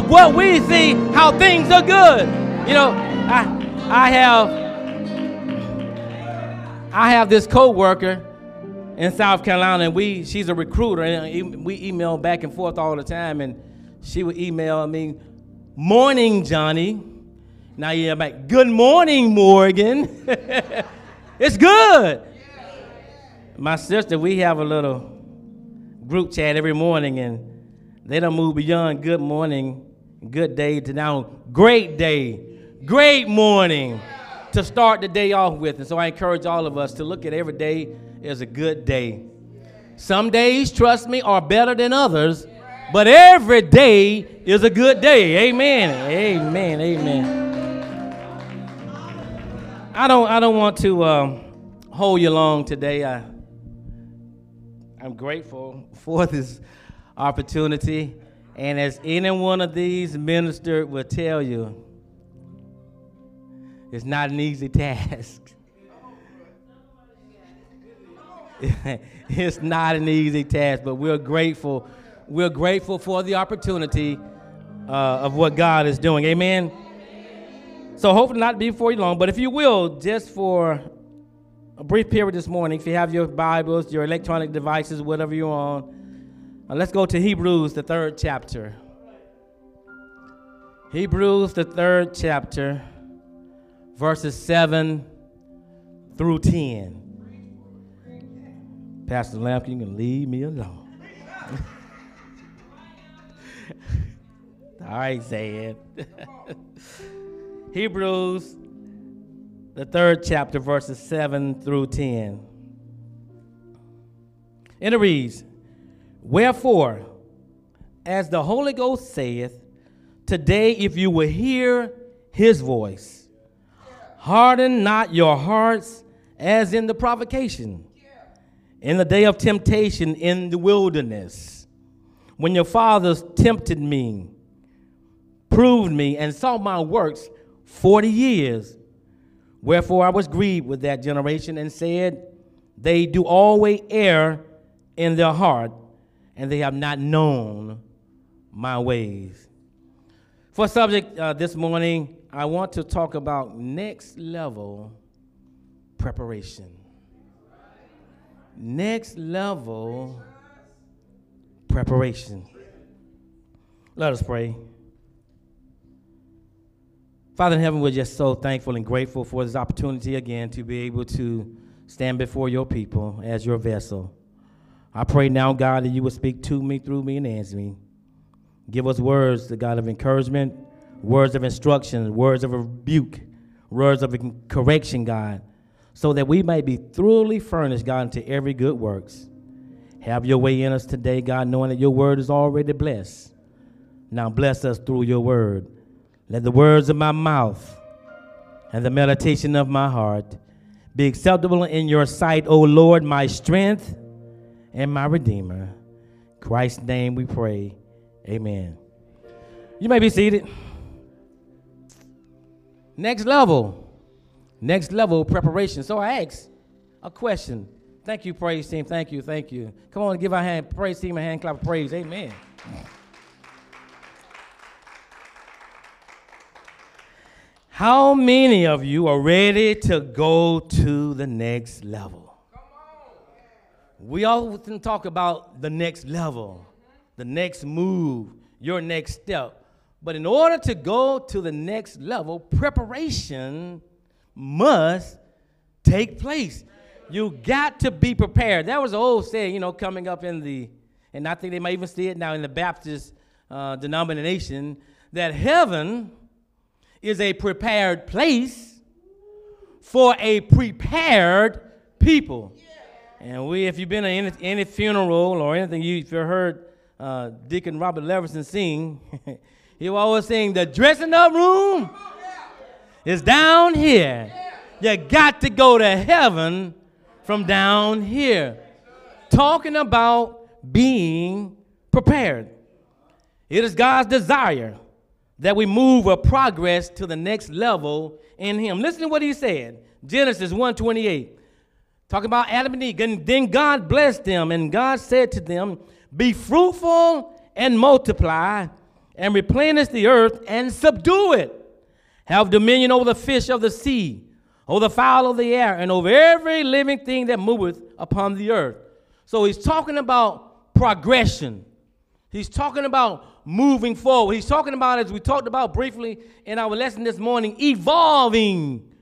what we see, how things are good. You know, I I have I have this co-worker in South Carolina, and we she's a recruiter, and we email back and forth all the time, and she would email me, "Morning, Johnny." Now you're back. Good morning, Morgan. it's good. My sister, we have a little group chat every morning, and they don't move beyond good morning, good day to now great day, great morning to start the day off with. And so I encourage all of us to look at every day as a good day. Some days, trust me, are better than others, but every day is a good day. Amen. Amen. Amen. I don't I don't want to um, hold you long today. I I'm grateful for this opportunity. And as any one of these ministers will tell you, it's not an easy task. it's not an easy task, but we're grateful. We're grateful for the opportunity uh, of what God is doing. Amen. So hopefully not before you long, but if you will, just for a brief period this morning, if you have your Bibles, your electronic devices, whatever you're on, now let's go to Hebrews, the third chapter. Hebrews, the third chapter, verses 7 through 10. Pastor Lamp, you can leave me alone. All right, it. Hebrews, the third chapter, verses 7 through 10. And it reads, Wherefore, as the Holy Ghost saith, today if you will hear his voice, harden not your hearts as in the provocation, in the day of temptation in the wilderness, when your fathers tempted me, proved me, and saw my works forty years. Wherefore I was grieved with that generation and said, They do always err in their heart and they have not known my ways. For subject uh, this morning, I want to talk about next level preparation. Next level preparation. Let us pray. Father in heaven, we're just so thankful and grateful for this opportunity again to be able to stand before your people as your vessel. I pray now, God, that you will speak to me, through me, and answer me. Give us words, the God of encouragement, words of instruction, words of rebuke, words of correction, God, so that we may be thoroughly furnished, God, into every good works. Have your way in us today, God, knowing that your word is already blessed. Now bless us through your word. Let the words of my mouth and the meditation of my heart be acceptable in your sight, O Lord, my strength and my Redeemer. Christ's name we pray. Amen. You may be seated. Next level. Next level preparation. So I ask a question. Thank you, praise team. Thank you, thank you. Come on, give our hand, praise team a hand clap of praise. Amen. How many of you are ready to go to the next level? We often talk about the next level, the next move, your next step. But in order to go to the next level, preparation must take place. You got to be prepared. That was an old saying, you know, coming up in the, and I think they might even see it now in the Baptist uh, denomination, that heaven is a prepared place for a prepared people. And we, if you've been to any, any funeral or anything, you, if you heard uh, Deacon Robert Leverson sing, he always saying, the dressing up room is down here. You got to go to heaven from down here. Talking about being prepared. It is God's desire that we move or progress to the next level in Him. Listen to what He said Genesis 128. Talking about Adam and Eve. And then God blessed them, and God said to them, Be fruitful and multiply, and replenish the earth and subdue it. Have dominion over the fish of the sea, over the fowl of the air, and over every living thing that moveth upon the earth. So he's talking about progression. He's talking about moving forward. He's talking about, as we talked about briefly in our lesson this morning, evolving,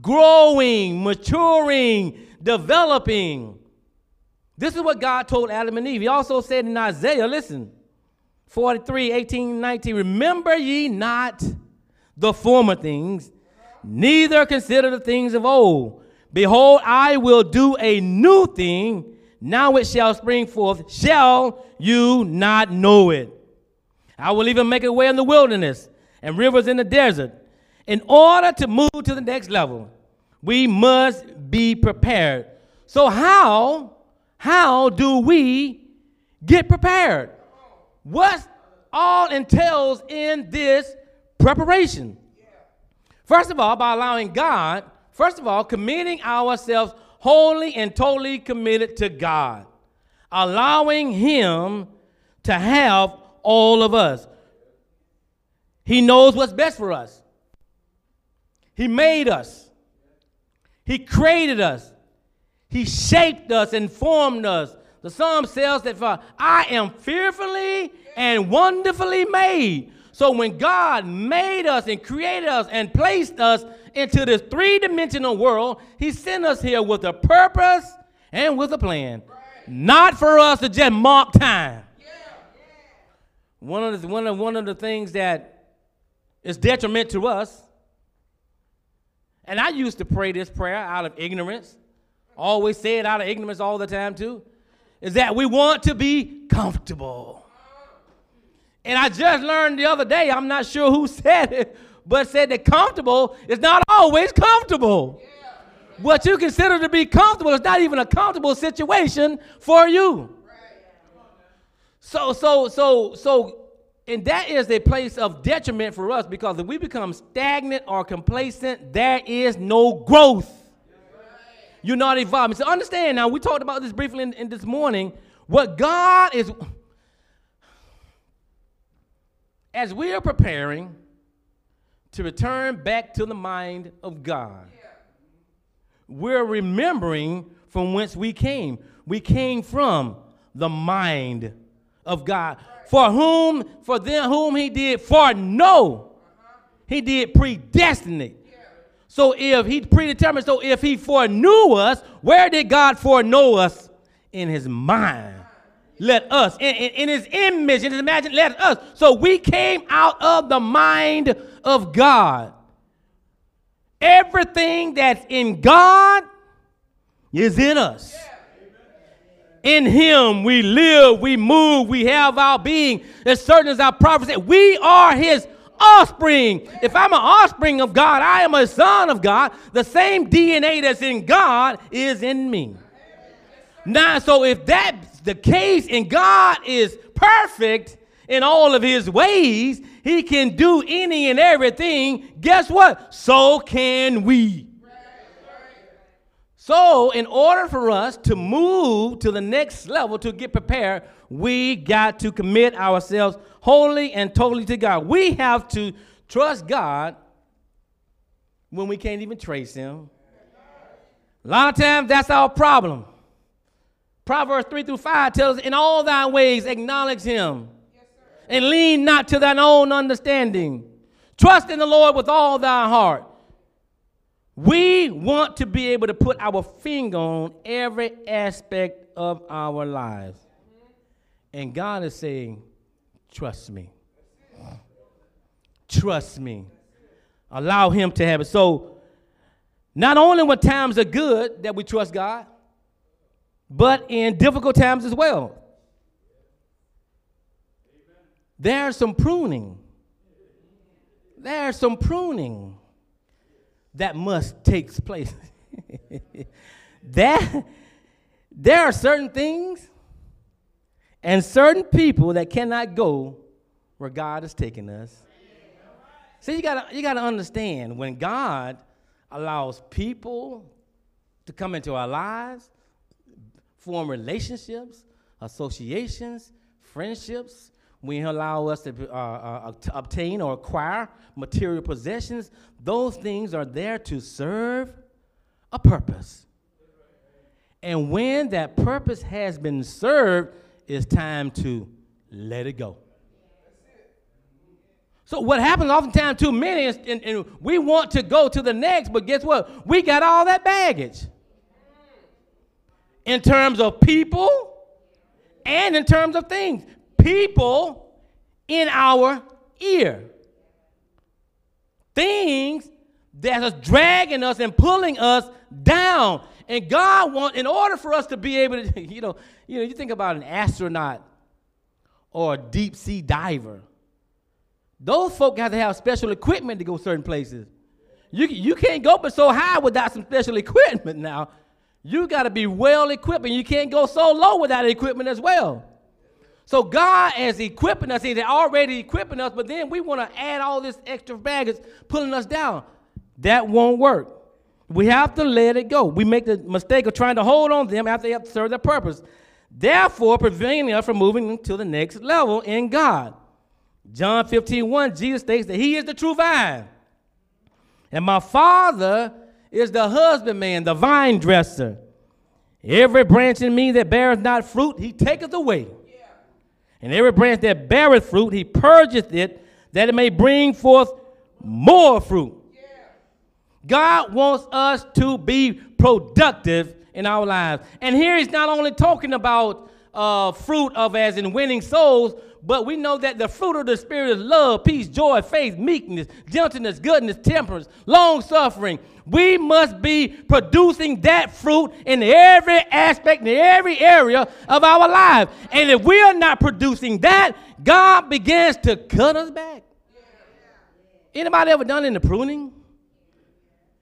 growing, maturing, developing. This is what God told Adam and Eve. He also said in Isaiah, listen, 43, 18, 19, remember ye not the former things, neither consider the things of old. Behold, I will do a new thing. Now it shall spring forth. Shall you not know it? I will even make a way in the wilderness and rivers in the desert. In order to move to the next level, we must be prepared. So, how, how do we get prepared? What all entails in this preparation? First of all, by allowing God, first of all, committing ourselves wholly and totally committed to God, allowing Him to have all of us. He knows what's best for us. He made us. He created us. He shaped us and formed us. The psalm says that for I am fearfully and wonderfully made. So when God made us and created us and placed us into this three-dimensional world, he sent us here with a purpose and with a plan. Not for us to just mark time. One of the, one of, one of the things that is detriment to us, and I used to pray this prayer out of ignorance, always say it out of ignorance all the time too, is that we want to be comfortable. And I just learned the other day, I'm not sure who said it, but said that comfortable is not always comfortable. What you consider to be comfortable is not even a comfortable situation for you. So, so, so, so, and that is a place of detriment for us because if we become stagnant or complacent, there is no growth. You're not evolving. So understand now, we talked about this briefly in, in this morning. What God is, as we are preparing to return back to the mind of God, we're remembering from whence we came. We came from the mind of God. For whom, for them whom he did foreknow, he did predestinate. So if he predetermined, so if he foreknew us, where did God foreknow us? In his mind. Let us, in, in, in his image, in his imagine, let us. So we came out of the mind of God. Everything that's in God is in us. Yeah. In him we live, we move, we have our being. As certain as our prophet said, we are his offspring. If I'm an offspring of God, I am a son of God. The same DNA that's in God is in me. Now, so if that's the case and God is perfect in all of his ways, he can do any and everything. Guess what? So can we. So, in order for us to move to the next level, to get prepared, we got to commit ourselves wholly and totally to God. We have to trust God when we can't even trace Him. A lot of times, that's our problem. Proverbs 3 through 5 tells us, In all thy ways acknowledge Him, and lean not to thine own understanding. Trust in the Lord with all thy heart we want to be able to put our finger on every aspect of our lives. And God is saying, Trust me. Trust me. Allow Him to have it. So, not only when times are good that we trust God, but in difficult times as well. There's some pruning. There's some pruning that must takes place. that there are certain things and certain people that cannot go where God has taken us. See, you gotta you gotta understand when God allows people to come into our lives, form relationships, associations, friendships, when He allow us to, uh, uh, obtain or acquire material possessions, those things are there to serve a purpose. And when that purpose has been served, it's time to let it go. So what happens oftentimes too many is, and, and we want to go to the next, but guess what? We got all that baggage. In terms of people and in terms of things. People in our ear. Things that are dragging us and pulling us down. And God wants, in order for us to be able to, you know, you know, you think about an astronaut or a deep sea diver those folk have to have special equipment to go certain places. You, you can't go but so high without some special equipment now. You got to be well equipped, and you can't go so low without equipment as well. So God is equipping us. He's already equipping us, but then we want to add all this extra baggage, pulling us down. That won't work. We have to let it go. We make the mistake of trying to hold on to them after they have served their purpose. Therefore, preventing us from moving to the next level in God. John 15, 1, Jesus states that he is the true vine. And my father is the husbandman, the vine dresser. Every branch in me that beareth not fruit, he taketh away. And every branch that beareth fruit, he purgeth it, that it may bring forth more fruit. God wants us to be productive in our lives. And here he's not only talking about uh, fruit of as in winning souls, but we know that the fruit of the Spirit is love, peace, joy, faith, meekness, gentleness, goodness, temperance, long suffering. We must be producing that fruit in every aspect, in every area of our life. And if we are not producing that, God begins to cut us back. Anybody ever done any pruning?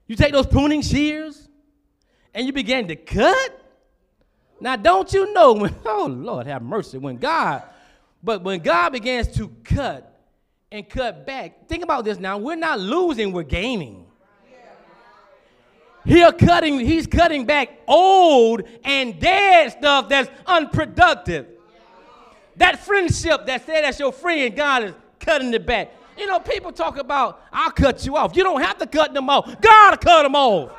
You take those pruning shears and you begin to cut. Now, don't you know when, oh Lord, have mercy, when God but when God begins to cut and cut back, think about this now. We're not losing, we're gaining. He's cutting, he's cutting back old and dead stuff that's unproductive. That friendship that said that's your friend, God is cutting it back. You know, people talk about, I'll cut you off. You don't have to cut them off. God will cut them off.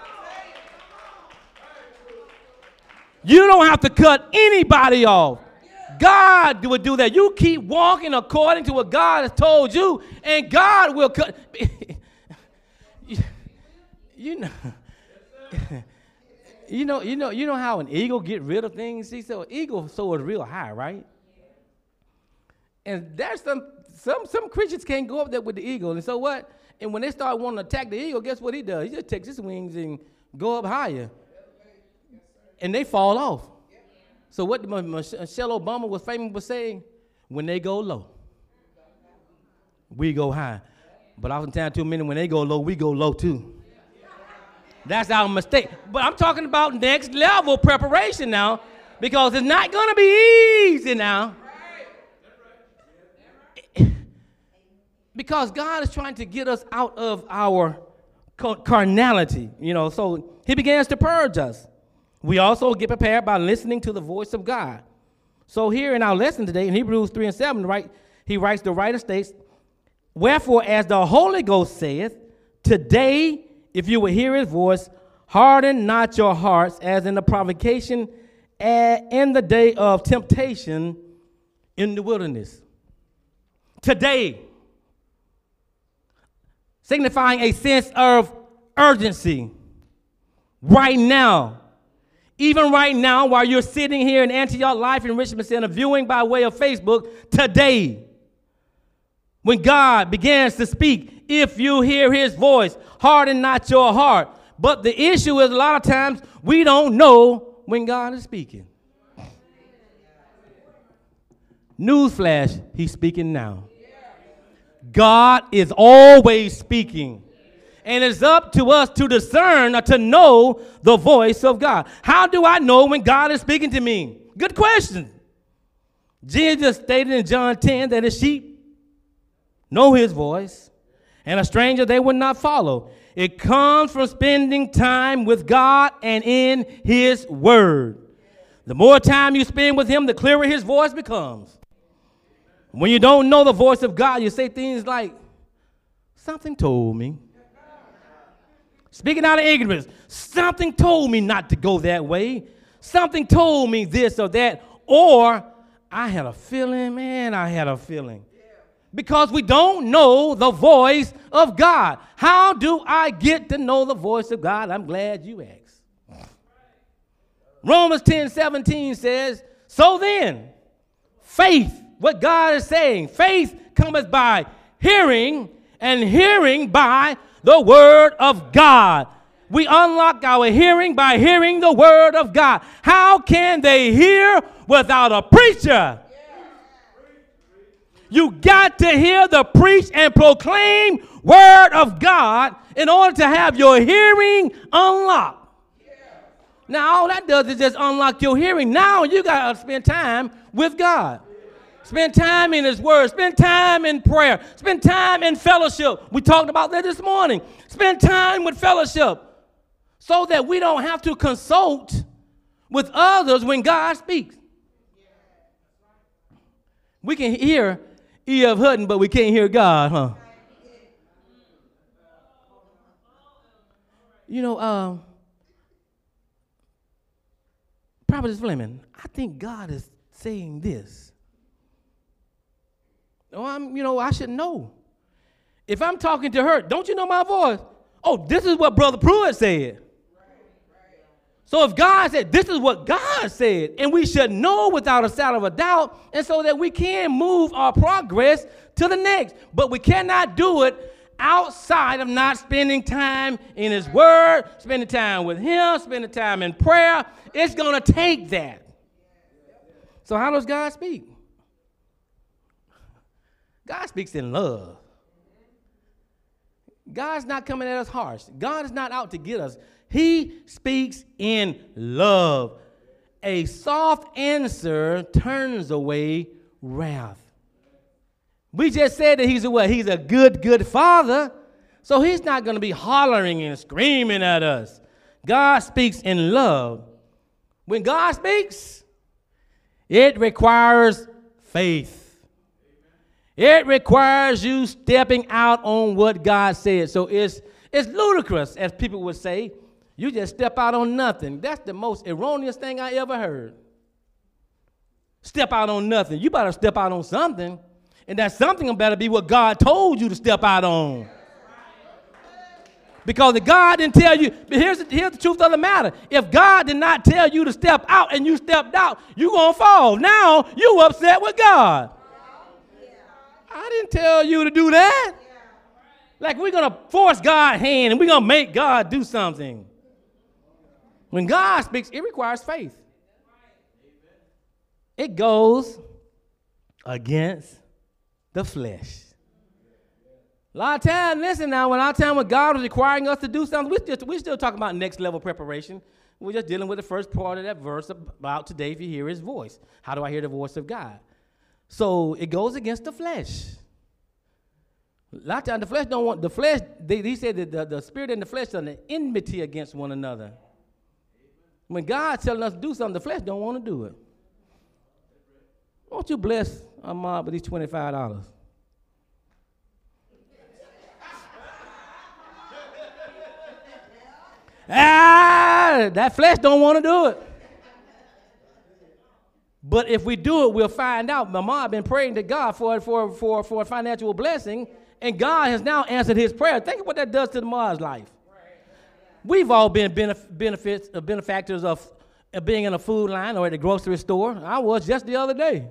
You don't have to cut anybody off. God would do that. You keep walking according to what God has told you, and God will cut. you know. you know, you know, you know how an eagle get rid of things. See, so eagle soars real high, right? And there's some some some creatures can't go up there with the eagle. And so what? And when they start wanting to attack the eagle, guess what he does? He just takes his wings and go up higher. And they fall off. So what Michelle Obama was famous for saying, when they go low, we go high. But oftentimes too many, when they go low, we go low too. That's our mistake. But I'm talking about next level preparation now, because it's not going to be easy now. because God is trying to get us out of our carnality, you know. So He begins to purge us. We also get prepared by listening to the voice of God. So here in our lesson today, in Hebrews 3 and 7, right, he writes, the writer states, Wherefore, as the Holy Ghost saith, Today, if you will hear his voice, harden not your hearts as in the provocation in the day of temptation in the wilderness. Today, signifying a sense of urgency. Right now, even right now, while you're sitting here in Antioch Life in Richmond Center viewing by way of Facebook, today, when God begins to speak, if you hear his voice, harden not your heart. But the issue is a lot of times we don't know when God is speaking. Newsflash, he's speaking now. God is always speaking and it's up to us to discern or to know the voice of God. How do I know when God is speaking to me? Good question. Jesus stated in John 10 that his sheep know his voice, and a stranger they would not follow. It comes from spending time with God and in his word. The more time you spend with him, the clearer his voice becomes. When you don't know the voice of God, you say things like, Something told me. Speaking out of ignorance, something told me not to go that way. Something told me this or that. Or I had a feeling, man, I had a feeling. Because we don't know the voice of God. How do I get to know the voice of God? I'm glad you asked. Romans 10 17 says, So then, faith, what God is saying, faith cometh by hearing, and hearing by the word of God. We unlock our hearing by hearing the word of God. How can they hear without a preacher? You got to hear the preach and proclaim word of God in order to have your hearing unlocked. Now, all that does is just unlock your hearing. Now you got to spend time with God. Spend time in His Word. Spend time in prayer. Spend time in fellowship. We talked about that this morning. Spend time with fellowship so that we don't have to consult with others when God speaks. We can hear E.F. Hutton, but we can't hear God, huh? You know, um, Prophet Fleming, I think God is saying this. Oh, I'm, you know, I should know. If I'm talking to her, don't you know my voice? Oh, this is what Brother Pruitt said. So if God said, this is what God said, and we should know without a shadow of a doubt, and so that we can move our progress to the next. But we cannot do it outside of not spending time in His Word, spending time with Him, spending time in prayer. It's going to take that. So, how does God speak? God speaks in love. God's not coming at us harsh. God is not out to get us. He speaks in love. A soft answer turns away wrath. We just said that he's a what? He's a good, good father. So he's not going to be hollering and screaming at us. God speaks in love. When God speaks, it requires faith. It requires you stepping out on what God said. So it's, it's ludicrous, as people would say. You just step out on nothing. That's the most erroneous thing I ever heard. Step out on nothing. You better step out on something. And that something better be what God told you to step out on. Because if God didn't tell you, but here's the, here's the truth of the matter. If God did not tell you to step out and you stepped out, you're going to fall. Now you upset with God. I didn't tell you to do that. Like we're going to force God's hand and we're going to make God do something. When God speaks, it requires faith. It goes against the flesh. A lot of times, listen now, when our time when God was requiring us to do something, we're still, we're still talking about next level preparation. We're just dealing with the first part of that verse about today if you hear his voice. How do I hear the voice of God? So it goes against the flesh. A lot of times the flesh don't want the flesh, they, he said that the, the spirit and the flesh are an enmity against one another. When God's telling us to do something, the flesh don't want to do it. Won't you bless Ahmad with these $25? ah, that flesh don't want to do it. But if we do it, we'll find out. My mom been praying to God for, for, for, for a financial blessing, and God has now answered his prayer. Think of what that does to the mom's life. We've all been benef- benefits, uh, benefactors of being in a food line or at a grocery store. I was just the other day.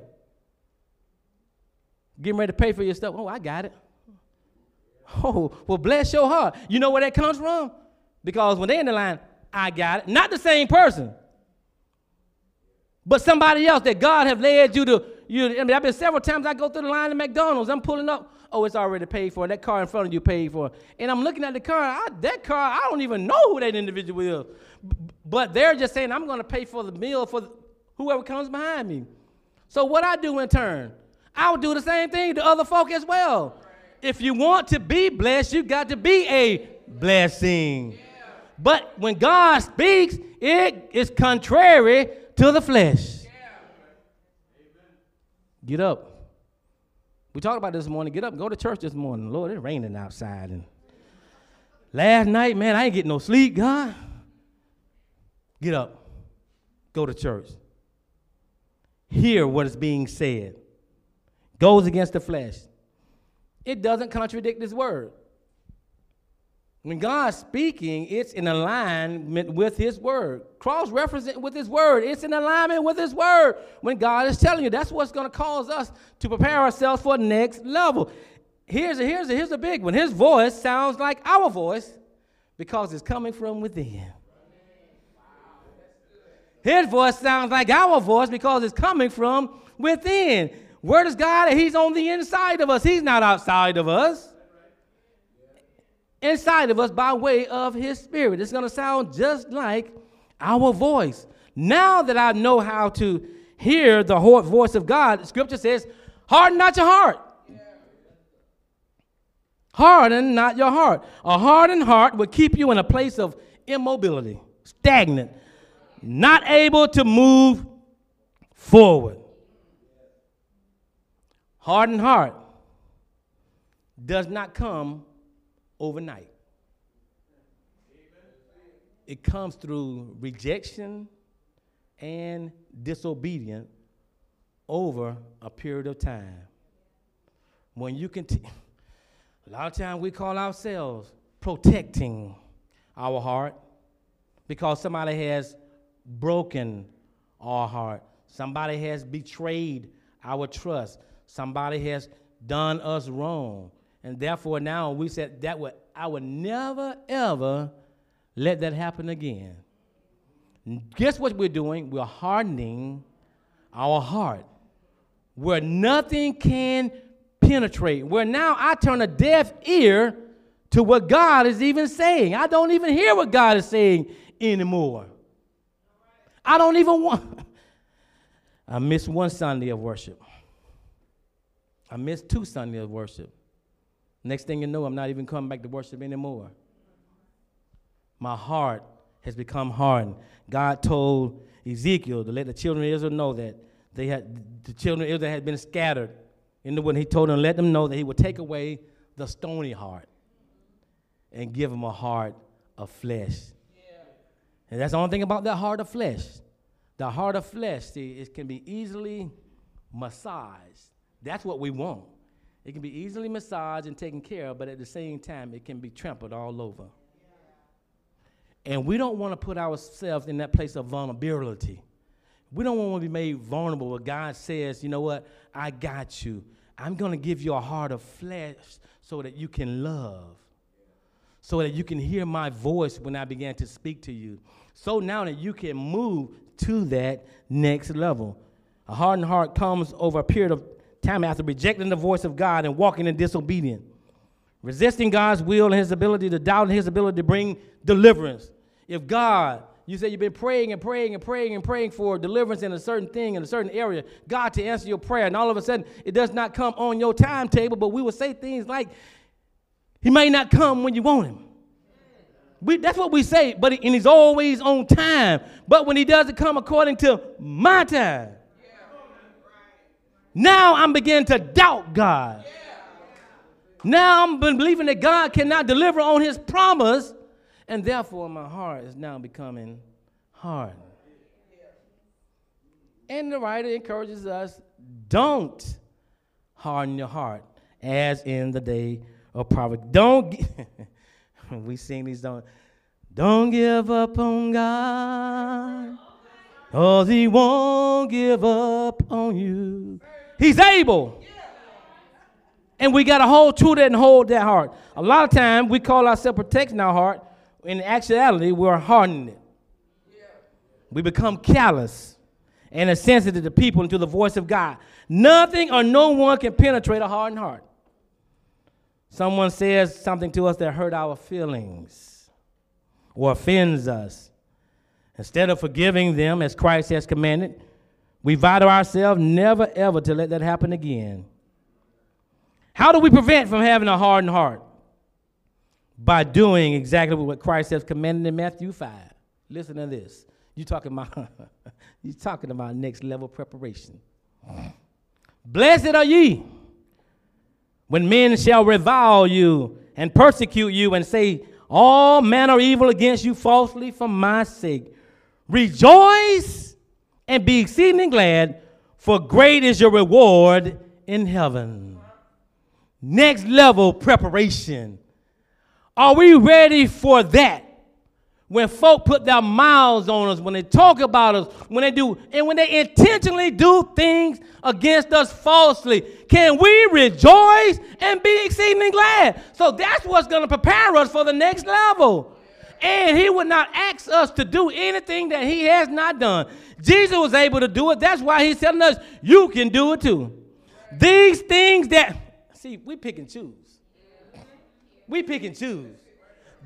Getting ready to pay for your stuff. Oh, I got it. Oh, well, bless your heart. You know where that comes from? Because when they're in the line, I got it. Not the same person but somebody else that God have led you to. You, I mean, I've been several times. I go through the line at McDonald's. I'm pulling up. Oh, it's already paid for. That car in front of you paid for. And I'm looking at the car. I, that car, I don't even know who that individual is. But they're just saying, I'm going to pay for the meal for whoever comes behind me. So what I do in turn, I would do the same thing to other folk as well. If you want to be blessed, you got to be a blessing. But when God speaks, it is contrary to the flesh. Get up. We talked about this morning. Get up go to church this morning. Lord, it's raining outside. And last night, man, I ain't getting no sleep, God. Get up. Go to church. Hear what is being said. Goes against the flesh. It doesn't contradict this word. When God's speaking, it's in alignment with His word. Cross reference it with His word. It's in alignment with His word. When God is telling you, that's what's going to cause us to prepare ourselves for the next level. Here's a, here's a, here's a big one. His voice sounds like our voice because it's coming from within. His voice sounds like our voice because it's coming from within. Where does God? He's on the inside of us. He's not outside of us inside of us by way of his spirit. It's going to sound just like our voice. Now that I know how to hear the voice of God, scripture says, harden not your heart. Harden not your heart. A hardened heart will keep you in a place of immobility, stagnant, not able to move forward. Hardened heart does not come overnight. It comes through rejection and disobedience over a period of time. When you can, a lot of times we call ourselves protecting our heart because somebody has broken our heart. Somebody has betrayed our trust. Somebody has done us wrong. And therefore, now we said that would I would never ever let that happen again. Guess what we're doing? We're hardening our heart where nothing can penetrate. Where now I turn a deaf ear to what God is even saying. I don't even hear what God is saying anymore. I don't even want. I missed one Sunday of worship. I missed two Sundays of worship. Next thing you know, I'm not even coming back to worship anymore. My heart has become hardened. God told Ezekiel to let the children of Israel know that they had the children of Israel had been scattered. In the he told them, let them know that he would take away the stony heart and give them a heart of flesh. Yeah. And that's the only thing about that heart of flesh. The heart of flesh, see, it can be easily massaged. That's what we want. It can be easily massaged and taken care of, but at the same time, it can be trampled all over. And we don't want to put ourselves in that place of vulnerability. We don't want to be made vulnerable where God says, you know what, I got you. I'm going to give you a heart of flesh so that you can love, so that you can hear my voice when I begin to speak to you. So now that you can move to that next level. A hardened heart comes over a period of time after rejecting the voice of God and walking in disobedience, resisting God's will and his ability to doubt his ability to bring deliverance. If God, you say you've been praying and praying and praying and praying for deliverance in a certain thing in a certain area, God to answer your prayer, and all of a sudden it does not come on your timetable, but we will say things like, He may not come when you want Him. We, that's what we say, but and he's always on time. But when he doesn't come according to my time, now I'm beginning to doubt God. Now I'm believing that God cannot deliver on his promise, and therefore my heart is now becoming hard. And the writer encourages us don't harden your heart as in the day of poverty. Don't, we sing these, don't, don't give up on God, or he won't give up on you. He's able. And we got to hold to that and hold that heart. A lot of times we call ourselves protecting our heart. In actuality, we're hardening it. We become callous and insensitive to people and to the voice of God. Nothing or no one can penetrate a hardened heart. Someone says something to us that hurt our feelings or offends us. Instead of forgiving them as Christ has commanded, we vow to ourselves never ever to let that happen again. How do we prevent from having a hardened heart? By doing exactly what Christ has commanded in Matthew 5. Listen to this. You're talking about you talking about next level preparation. Blessed are ye when men shall revile you and persecute you and say all manner evil against you falsely for my sake. Rejoice and be exceeding glad, for great is your reward in heaven. Next level preparation. Are we ready for that? When folk put their mouths on us, when they talk about us, when they do, and when they intentionally do things against us falsely, can we rejoice and be exceedingly glad? So that's what's going to prepare us for the next level. And he would not ask us to do anything that he has not done. Jesus was able to do it. That's why he's telling us, you can do it too. These things that, see, we pick and choose. We pick and choose.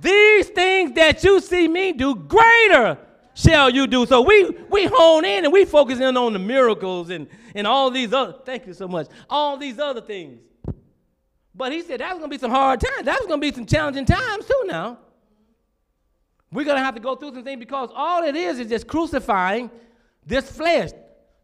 These things that you see me do, greater shall you do. So we we hone in and we focus in on the miracles and, and all these other, thank you so much, all these other things. But he said that's gonna be some hard times. That's gonna be some challenging times too now. We're gonna have to go through some things because all it is is just crucifying this flesh,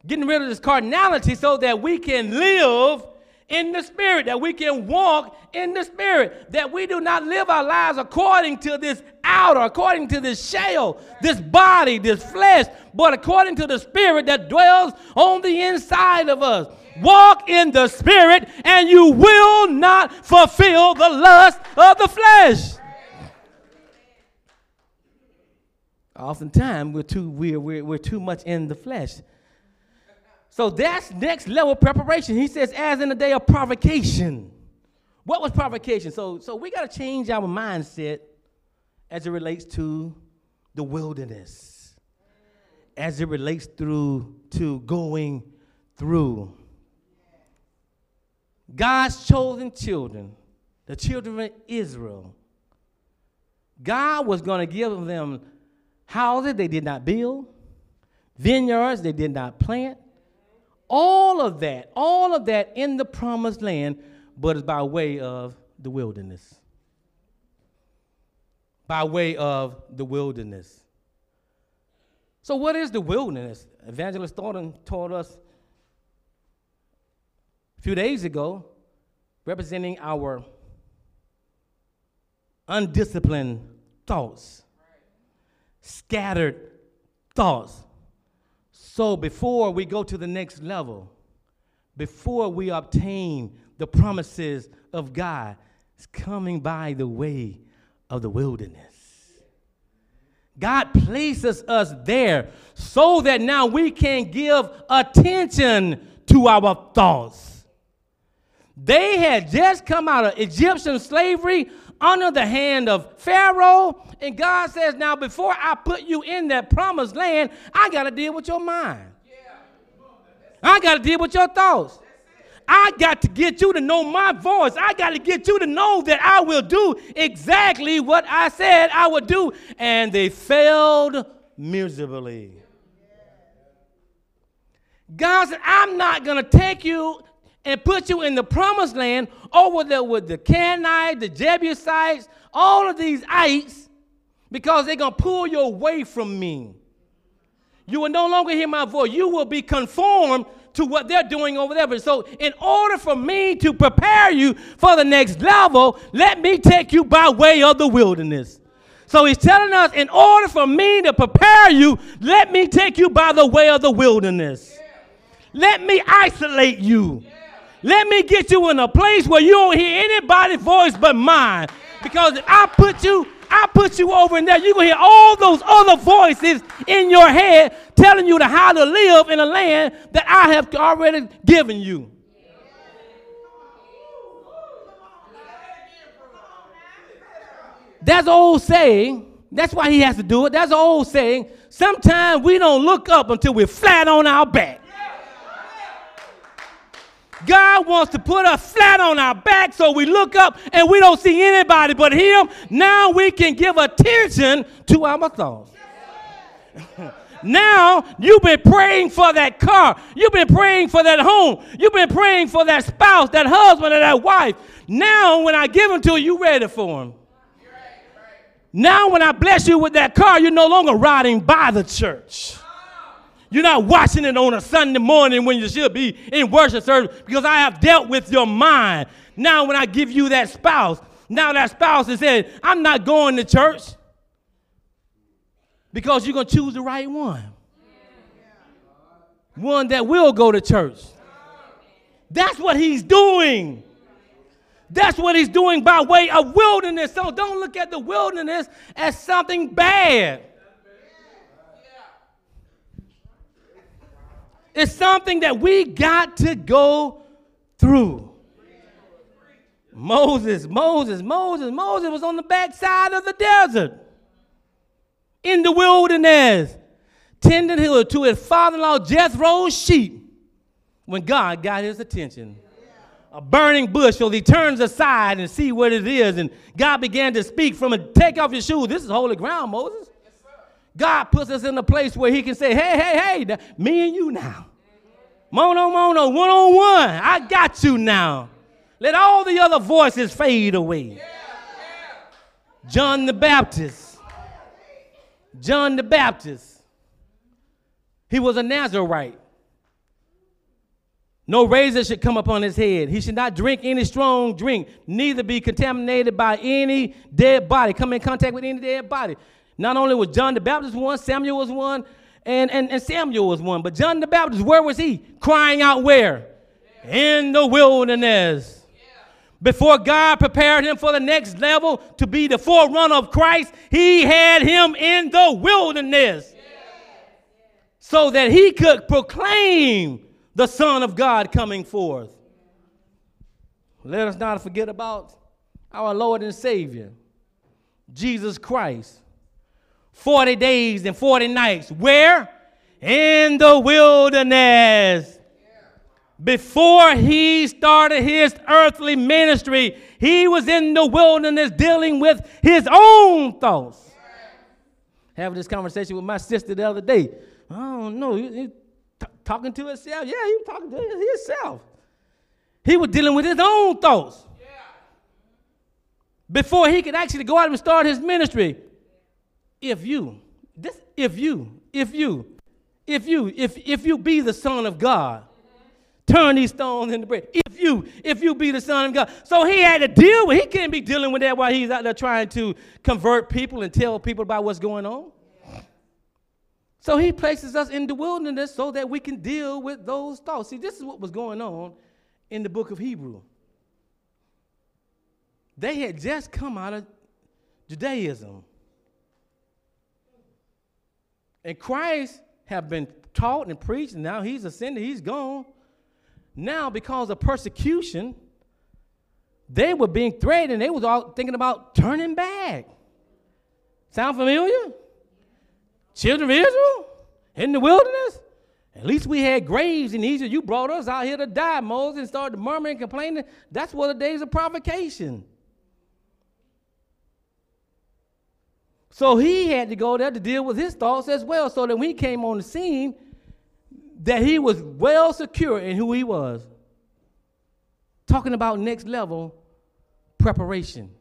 getting rid of this carnality so that we can live in the Spirit, that we can walk in the Spirit, that we do not live our lives according to this outer, according to this shell, this body, this flesh, but according to the Spirit that dwells on the inside of us. Walk in the Spirit, and you will not fulfill the lust of the flesh. Oftentimes, we're too, we're, we're, we're too much in the flesh. So that's next level preparation. He says, as in the day of provocation. What was provocation? So, so we got to change our mindset as it relates to the wilderness, as it relates through to going through. God's chosen children, the children of Israel, God was going to give them houses they did not build, vineyards they did not plant, all of that, all of that in the promised land, but it's by way of the wilderness. By way of the wilderness. So, what is the wilderness? Evangelist Thornton told us a few days ago, representing our undisciplined thoughts, scattered thoughts, so before we go to the next level, before we obtain the promises of God, it's coming by the way of the wilderness. God places us there so that now we can give attention to our thoughts. They had just come out of Egyptian slavery under the hand of Pharaoh. And God says, Now, before I put you in that promised land, I got to deal with your mind. I got to deal with your thoughts. I got to get you to know my voice. I got to get you to know that I will do exactly what I said I would do. And they failed miserably. God said, I'm not going to take you and put you in the promised land over there with the Canaanites, the Jebusites, all of these ites, because they're going to pull you away from me. You will no longer hear my voice. You will be conformed to what they're doing over there. But so, in order for me to prepare you for the next level, let me take you by way of the wilderness. So he's telling us, in order for me to prepare you, let me take you by the way of the wilderness. Let me isolate you. Let me get you in a place where you don't hear anybody's voice but mine. Because if I put you, I put you over in there, you're gonna hear all those other voices in your head telling you to how to live in a land that I have already given you. That's old saying. That's why he has to do it. That's an old saying. Sometimes we don't look up until we're flat on our back. God wants to put us flat on our back so we look up and we don't see anybody but Him. Now we can give attention to our thoughts. now you've been praying for that car. You've been praying for that home. You've been praying for that spouse, that husband, or that wife. Now, when I give them to you, you're ready for them. Now, when I bless you with that car, you're no longer riding by the church. You're not watching it on a Sunday morning when you should be in worship service because I have dealt with your mind. Now, when I give you that spouse, now that spouse has said, I'm not going to church because you're going to choose the right one. One that will go to church. That's what he's doing. That's what he's doing by way of wilderness. So don't look at the wilderness as something bad. It's something that we got to go through. Moses, Moses, Moses, Moses was on the backside of the desert in the wilderness, tending to his father in law Jethro's sheep when God got his attention. A burning bush, so he turns aside and see what it is. And God began to speak from a take off your shoes. This is holy ground, Moses. God puts us in a place where he can say, hey, hey, hey, me and you now. Mono, mono, one on one. I got you now. Let all the other voices fade away. John the Baptist. John the Baptist. He was a Nazarite. No razor should come upon his head. He should not drink any strong drink, neither be contaminated by any dead body, come in contact with any dead body. Not only was John the Baptist one, Samuel was one, and, and, and Samuel was one. But John the Baptist, where was he? Crying out where? In the wilderness. Before God prepared him for the next level to be the forerunner of Christ, he had him in the wilderness so that he could proclaim the Son of God coming forth. Let us not forget about our Lord and Savior, Jesus Christ. 40 days and 40 nights. Where? In the wilderness. Before he started his earthly ministry, he was in the wilderness dealing with his own thoughts. Having this conversation with my sister the other day. I don't know. He, he t- talking to himself. Yeah, he was talking to himself. He was dealing with his own thoughts. Before he could actually go out and start his ministry, if you, this, if you, if you, if you, if, if you be the son of God, turn these stones into bread. If you, if you be the son of God. So he had to deal with, he can't be dealing with that while he's out there trying to convert people and tell people about what's going on. So he places us in the wilderness so that we can deal with those thoughts. See, this is what was going on in the book of Hebrew. They had just come out of Judaism. And Christ have been taught and preached, and now he's ascended, he's gone. Now, because of persecution, they were being threatened. And they was all thinking about turning back. Sound familiar? Children of Israel in the wilderness. At least we had graves in Egypt. You brought us out here to die, Moses, and started murmuring and complaining. That's what the days of provocation. So he had to go there to deal with his thoughts as well, so that when he came on the scene, that he was well secure in who he was. Talking about next level preparation.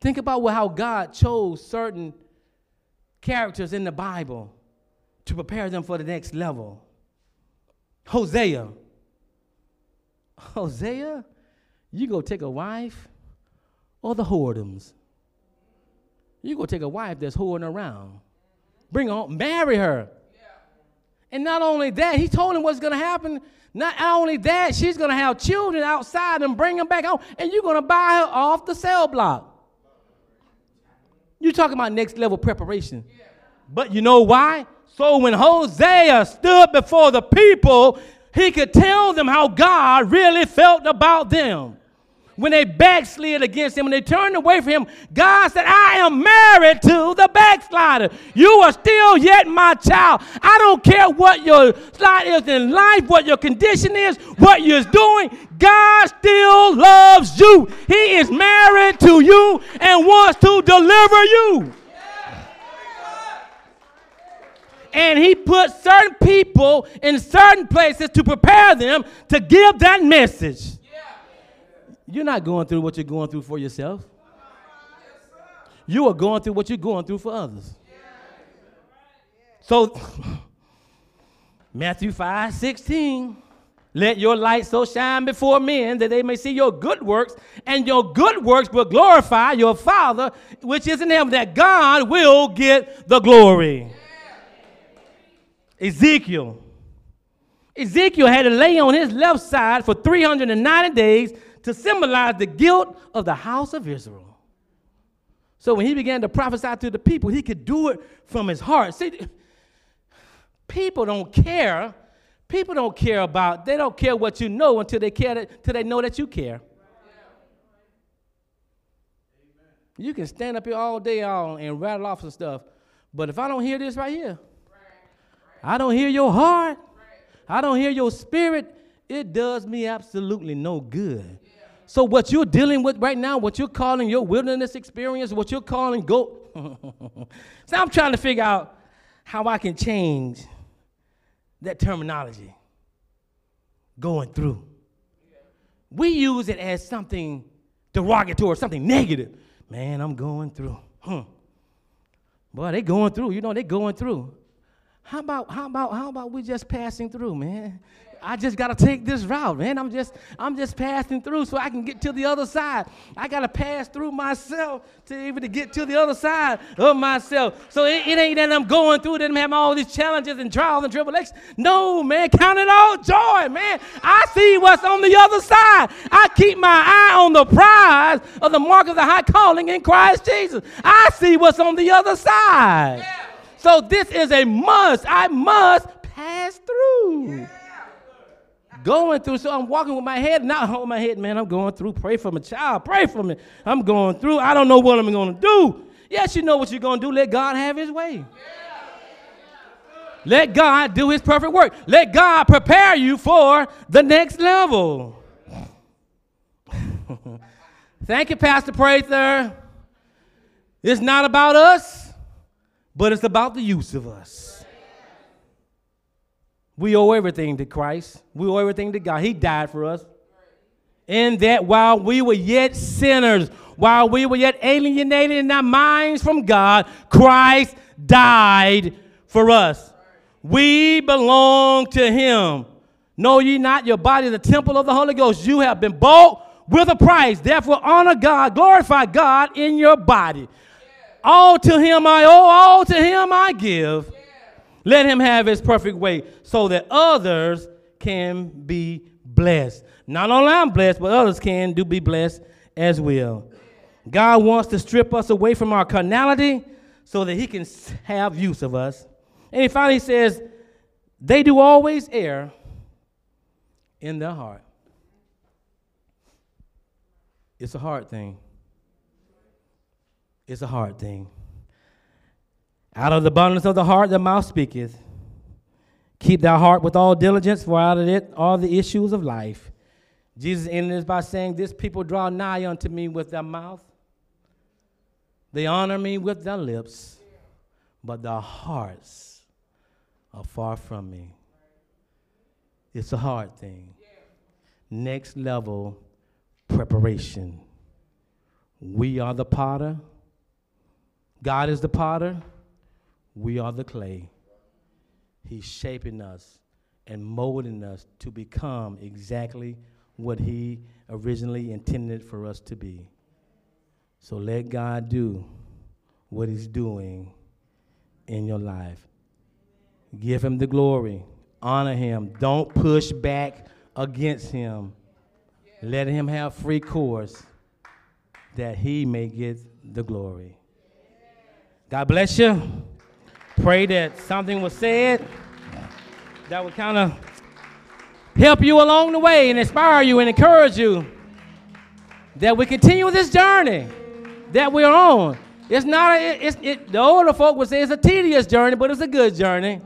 Think about how God chose certain characters in the Bible to prepare them for the next level. Hosea. Hosea, you go take a wife or the whoredoms. You go take a wife that's whoring around. Bring her home, marry her. And not only that, he told him what's going to happen. Not only that, she's going to have children outside and bring them back home, and you're going to buy her off the cell block. You're talking about next level preparation. But you know why? So when Hosea stood before the people, he could tell them how God really felt about them when they backslid against him, when they turned away from him, God said, I am married to the backslider. You are still yet my child. I don't care what your slide is in life, what your condition is, what you're doing. God still loves you. He is married to you and wants to deliver you. And he put certain people in certain places to prepare them to give that message. You're not going through what you're going through for yourself. You are going through what you're going through for others. So, Matthew 5 16. Let your light so shine before men that they may see your good works, and your good works will glorify your Father which is in heaven, that God will get the glory. Ezekiel. Ezekiel had to lay on his left side for 390 days to symbolize the guilt of the house of Israel. So when he began to prophesy to the people, he could do it from his heart. See, people don't care People don't care about, they don't care what you know until they care that, until they know that you care. You can stand up here all day all and rattle off some stuff, but if I don't hear this right here, I don't hear your heart, I don't hear your spirit, it does me absolutely no good. So what you're dealing with right now, what you're calling your wilderness experience, what you're calling go. so I'm trying to figure out how I can change that terminology going through. We use it as something derogatory, or something negative. Man, I'm going through. Hmm. Boy, they going through. You know, they going through. How about how about how about we just passing through, man? I just got to take this route, man. I'm just I'm just passing through so I can get to the other side. I got to pass through myself to even to get to the other side of myself. So it, it ain't that I'm going through that I'm having all these challenges and trials and tribulations. No, man, count it all joy, man. I see what's on the other side. I keep my eye on the prize of the mark of the high calling in Christ Jesus. I see what's on the other side. Yeah. So this is a must. I must pass through. Going through. So I'm walking with my head, not hold my head, man. I'm going through. Pray for my child. Pray for me. I'm going through. I don't know what I'm going to do. Yes, you know what you're going to do. Let God have his way. Let God do his perfect work. Let God prepare you for the next level. Thank you, Pastor Prather. It's not about us, but it's about the use of us. We owe everything to Christ. We owe everything to God. He died for us. In that while we were yet sinners, while we were yet alienated in our minds from God, Christ died for us. We belong to him. Know ye not your body is the temple of the Holy Ghost? You have been bought with a price. Therefore, honor God, glorify God in your body. All to him I owe, all to him I give. Let him have his perfect way so that others can be blessed. Not only I'm blessed, but others can do be blessed as well. God wants to strip us away from our carnality so that he can have use of us. And he finally says, they do always err in their heart. It's a hard thing. It's a hard thing. Out of the abundance of the heart, the mouth speaketh. Keep thy heart with all diligence, for out of it all the issues of life. Jesus ended this by saying, This people draw nigh unto me with their mouth. They honor me with their lips, but their hearts are far from me. It's a hard thing. Next level preparation. We are the potter, God is the potter. We are the clay. He's shaping us and molding us to become exactly what He originally intended for us to be. So let God do what He's doing in your life. Give Him the glory, honor Him. Don't push back against Him. Let Him have free course that He may get the glory. God bless you pray that something was said that would kind of help you along the way and inspire you and encourage you that we continue this journey that we're on. It's not, a, it's, it, the older folk would say it's a tedious journey, but it's a good journey.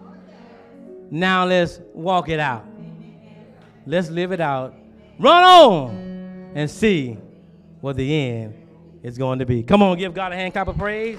Now let's walk it out. Let's live it out. Run on and see what the end is going to be. Come on, give God a hand clap of praise.